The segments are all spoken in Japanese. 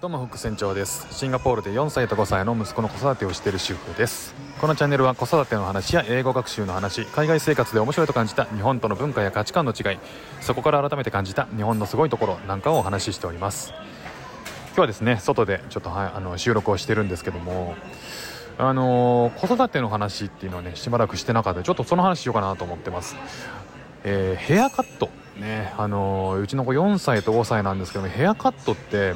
どうも副船長です。シンガポールで4歳と5歳の息子の子育てをしている主婦です。このチャンネルは子育ての話や英語学習の話海外生活で面白いと感じた日本との文化や価値観の違いそこから改めて感じた日本のすごいところなんかをお話ししております。今日はですね外でちょっとはあの収録をしてるんですけどもあのー、子育ての話っていうのはねしばらくしてなかった。ちょっとその話しようかなと思ってます。えー、ヘアカット。ねあのー、うちの子4歳と5歳なんですけどもヘアカットって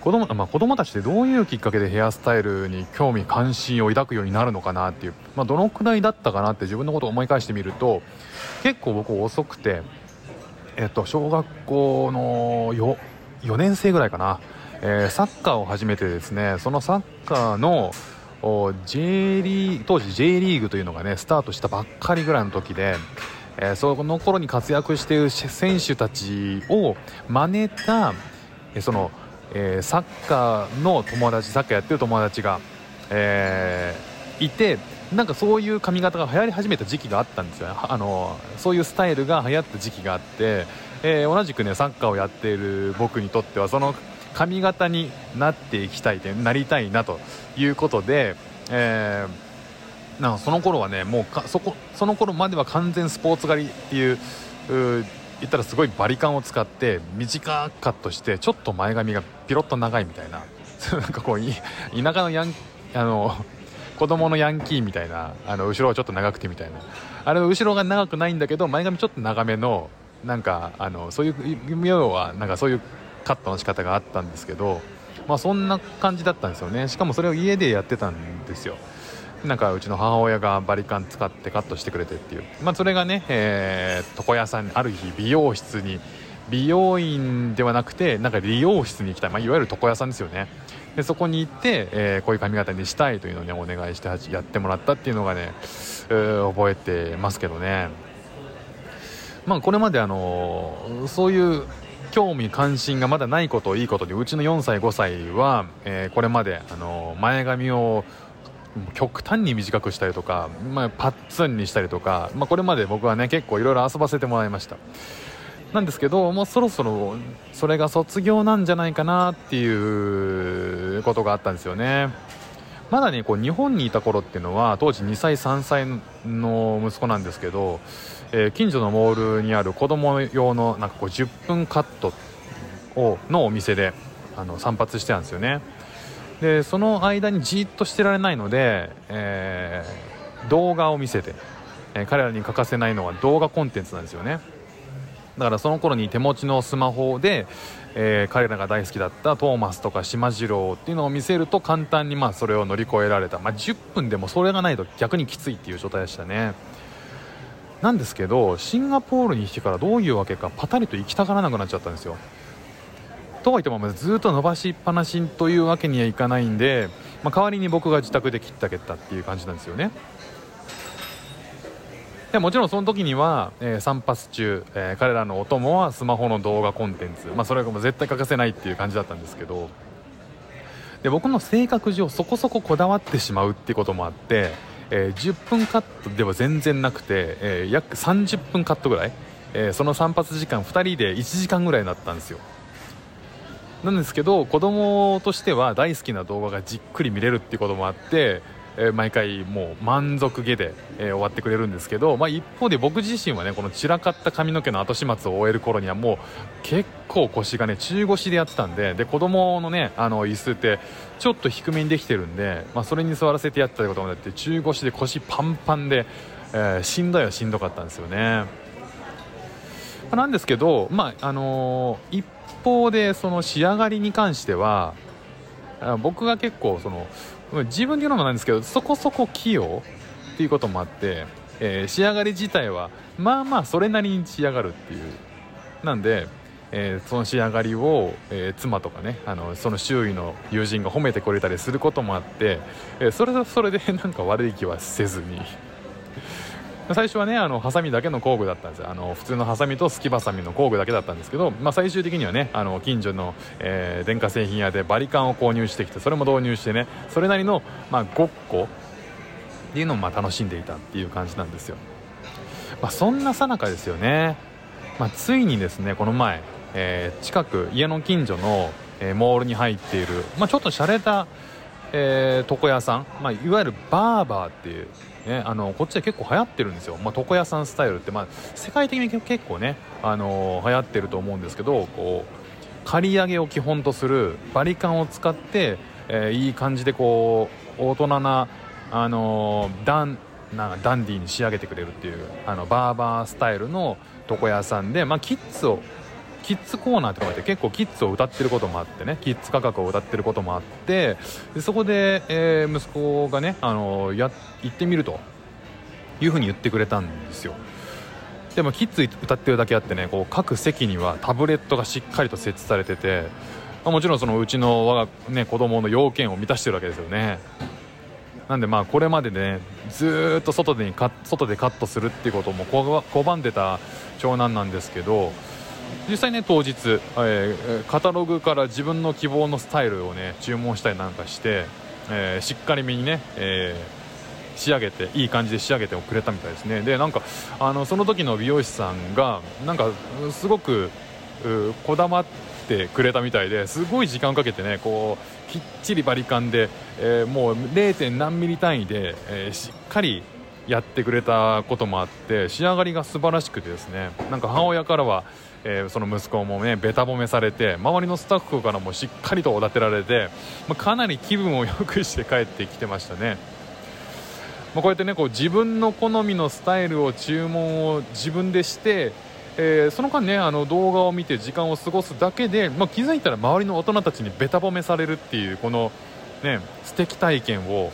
子供,、まあ、子供たちってどういうきっかけでヘアスタイルに興味関心を抱くようになるのかなっていう、まあ、どのくらいだったかなって自分のことを思い返してみると結構僕遅くて、えっと、小学校の 4, 4年生ぐらいかな、えー、サッカーを始めてですねそのサッカーの J リー当時 J リーグというのがねスタートしたばっかりぐらいの時で、えー、その頃に活躍している選手たちを真似たそのえー、サッカーの友達サッカーやってる友達が、えー、いてなんかそういう髪型が流行り始めた時期があったんですよね。あのそういうスタイルが流行った時期があって、えー、同じくねサッカーをやっている僕にとってはその髪型になっていきたいなりたいなということで、えー、なんその頃はねもうそこその頃までは完全スポーツ狩りっていう言ったらすごいバリカンを使って短くカットしてちょっと前髪がピロッと長いみたいな。なんかこう田舎のヤンあの子供のヤンキーみたいなあの後ろはちょっと長くてみたいな。あれ後ろが長くないんだけど前髪ちょっと長めのなんかあのそういう要はなんかそういうカットの仕方があったんですけどまあそんな感じだったんですよね。しかもそれを家でやってたんですよ。なんかうちの母親がバリカン使ってカットしてくれてっていう、まあ、それがね、えー、床屋さんにある日美容室に美容院ではなくてなんか理容室に行きたい、まあ、いわゆる床屋さんですよね。でそこに行って、えー、こういう髪型にしたいというのを、ね、お願いしてやってもらったっていうのがね、えー、覚えてますけどね。まあこれまであの、そういう興味関心がまだないことをいいことでうちの4歳5歳は、えー、これまで、あの前髪を極端に短くしたりとか、まあ、パッツンにしたりとか、まあ、これまで僕はね結構いろいろ遊ばせてもらいました。なんですけどもうそろそろそれが卒業なんじゃないかなっていうことがあったんですよね。まだねこう日本にいた頃っていうのは当時2歳3歳の息子なんですけど、えー、近所のモールにある子供用のなんかこう10分カットをのお店であの散髪してたんですよね。でその間にじっとしてられないので、えー、動画を見せて、えー、彼らに欠かせないのは動画コンテンツなんですよね。だからその頃に手持ちのスマホで、えー、彼らが大好きだったトーマスとか島次郎っていうのを見せると簡単にまあそれを乗り越えられた、まあ、10分でもそれがないと逆にきついっていう状態でしたね。なんですけどシンガポールに来てからどういうわけかパタリと行きたがらなくなっちゃったんですよ。とはいってもずっと伸ばしっぱなしというわけにはいかないんで、まあ、代わりに僕が自宅で切ったけったっていう感じなんですよね。でもちろんその時には、えー、散髪中、えー、彼らのお供はスマホの動画コンテンツ、まあ、それがもう絶対欠かせないっていう感じだったんですけど。で僕の性格上そこそここだわってしまうってこともあって、えー、10分カットでは全然なくて、えー、約30分カットぐらい、えー、その散髪時間2人で1時間ぐらいになったんですよ。なんですけど子供としては大好きな動画がじっくり見れるっていうこともあって、えー、毎回もう満足げで、えー、終わってくれるんですけど、まあ、一方で僕自身はねこの散らかった髪の毛の後始末を終える頃にはもう結構腰がね中腰でやってたんでで子供のねあの椅子ってちょっと低めにできてるんで、まあ、それに座らせてやったこともあって中腰で腰パンパンで、えー、しんどいはしんどかったんですよね。なんですけど、まああのー、一方でその仕上がりに関しては僕が結構その自分で言うのもなんですけどそこそこ器用っていうこともあって、えー、仕上がり自体はまあまあそれなりに仕上がるっていう。なんで、えー、その仕上がりを、えー、妻とかねあのその周囲の友人が褒めてくれたりすることもあって、えそれはそれでなんか悪い気はせずに。最初はねあのハサミだけの工具だったんですよ。あの普通のハサミとすきばさみの工具だけだったんですけど、まあ、最終的にはねあの近所の、えー、電化製品屋でバリカンを購入してきてそれも導入してねそれなりの、まあ、ごっこっていうのをまあ楽しんでいたっていう感じなんですよ、まあ、そんなさなかですよね、まあ、ついにですねこの前、えー、近く家の近所のえー、モールに入っている、まあ、ちょっと洒落た、えー、床屋さん、まあ、いわゆるバーバーっていう、ね、あのこっちで結構流行ってるんですよ、まあ、床屋さんスタイルって、まあ、世界的に結構ね、あのー、流行ってると思うんですけどこう刈り上げを基本とするバリカンを使って、えー、いい感じでこう大人な、あのー、ダンなダンディーに仕上げてくれるっていうあのバーバースタイルの床屋さんで、まあ、キッズをキッズコーナーとかって結構キッズを歌ってることもあってねキッズ価格を歌ってることもあってでそこで、えー、息子がねあのや行ってみるというふうに言ってくれたんですよ。でもキッズ歌ってるだけあってねこう各席にはタブレットがしっかりと設置されてて、もちろんそのうちの我が、ね、子供の要件を満たしてるわけですよね。なんでまあこれまでねずっと外で外でカットするっていうことも拒んでた長男なんですけど実際ね当日、えー、カタログから自分の希望のスタイルをね注文したりなんかして、えー、しっかりめにね、えー、仕上げていい感じで仕上げてくれたみたいですねでなんかあのその時の美容師さんがなんかすごくこだまってくれたみたいですごい時間をかけてねこうきっちりバリカンで、えー、もう 0. 何ミリ単位で、えー、しっかりやってくれたこともあって仕上がりが素晴らしくてですねなんか母親からはえー、その息子もねべた褒めされて周りのスタッフからもしっかりとおだてられて、まあ、かなり気分を良くして帰ってきてましたね。まあ、こうやってねこう自分の好みのスタイルを注文を自分でして、えー、その間ねあの動画を見て時間を過ごすだけで、まあ、気づいたら周りの大人たちにべた褒めされるっていうこのね素敵体験を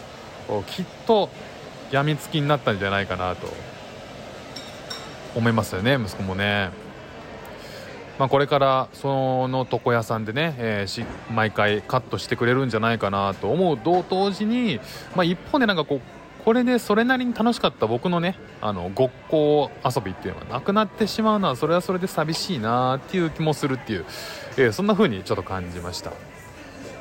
きっとやみつきになったんじゃないかなと思いますよね息子もね。まあ、これからその床屋さんでね、えー、し毎回カットしてくれるんじゃないかなと思うと同時に、まあ、一方でなんかこうこれでそれなりに楽しかった僕のねあのごっこ遊びっていうのがなくなってしまうのはそれはそれで寂しいなっていう気もするっていう、えー、そんな風にちょっと感じました。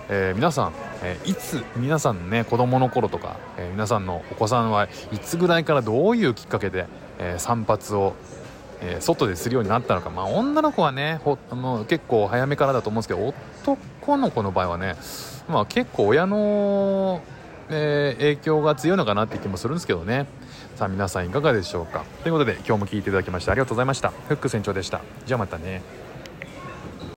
えー、皆さん、えー、いつ皆さんのね子供の頃とか、えー、皆さんのお子さんはいつぐらいからどういうきっかけで、え散髪をえー、外でするようになったのか、まあ、女の子はねほもう結構早めからだと思うんですけど男の子の場合はね、まあ、結構親の、えー、影響が強いのかなって気もするんですけどね。さあ皆さんいかがでしょうか。ということで今日も聞いていただきましてありがとうございました。フック船長でした。じゃあまたね。